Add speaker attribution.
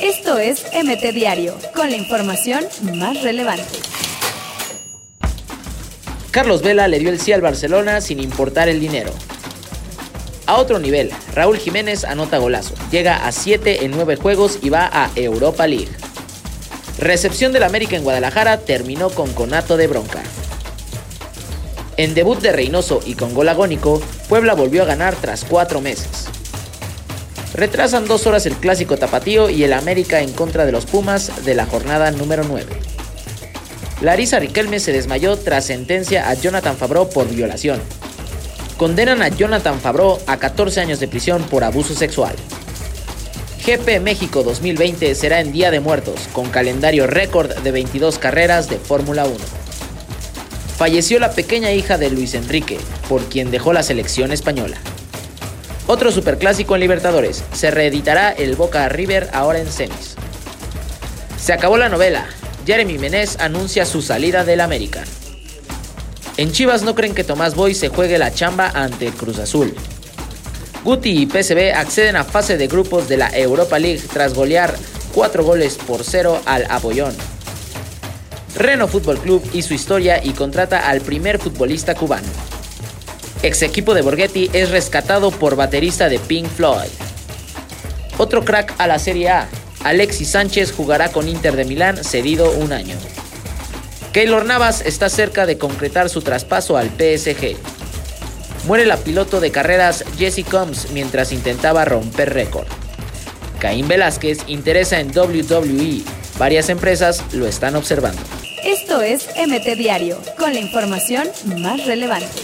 Speaker 1: Esto es MT Diario, con la información más relevante.
Speaker 2: Carlos Vela le dio el sí al Barcelona sin importar el dinero. A otro nivel, Raúl Jiménez anota golazo, llega a 7 en 9 juegos y va a Europa League. Recepción del América en Guadalajara terminó con conato de bronca. En debut de Reynoso y con gol agónico, Puebla volvió a ganar tras 4 meses. Retrasan dos horas el clásico tapatío y el América en contra de los Pumas de la jornada número 9. Larisa Riquelme se desmayó tras sentencia a Jonathan Fabro por violación. Condenan a Jonathan Fabro a 14 años de prisión por abuso sexual. GP México 2020 será en Día de Muertos, con calendario récord de 22 carreras de Fórmula 1. Falleció la pequeña hija de Luis Enrique, por quien dejó la selección española. Otro superclásico en Libertadores. Se reeditará el Boca River ahora en semis. Se acabó la novela. Jeremy Menez anuncia su salida del América. En Chivas no creen que Tomás Boy se juegue la chamba ante Cruz Azul. Guti y PSV acceden a fase de grupos de la Europa League tras golear 4 goles por 0 al Aboyón. Reno Fútbol Club hizo historia y contrata al primer futbolista cubano ex equipo de Borghetti, es rescatado por baterista de Pink Floyd. Otro crack a la Serie A, Alexis Sánchez jugará con Inter de Milán cedido un año. Keylor Navas está cerca de concretar su traspaso al PSG. Muere la piloto de carreras Jessie Combs mientras intentaba romper récord. Caín Velázquez interesa en WWE. Varias empresas lo están observando.
Speaker 1: Esto es MT Diario, con la información más relevante.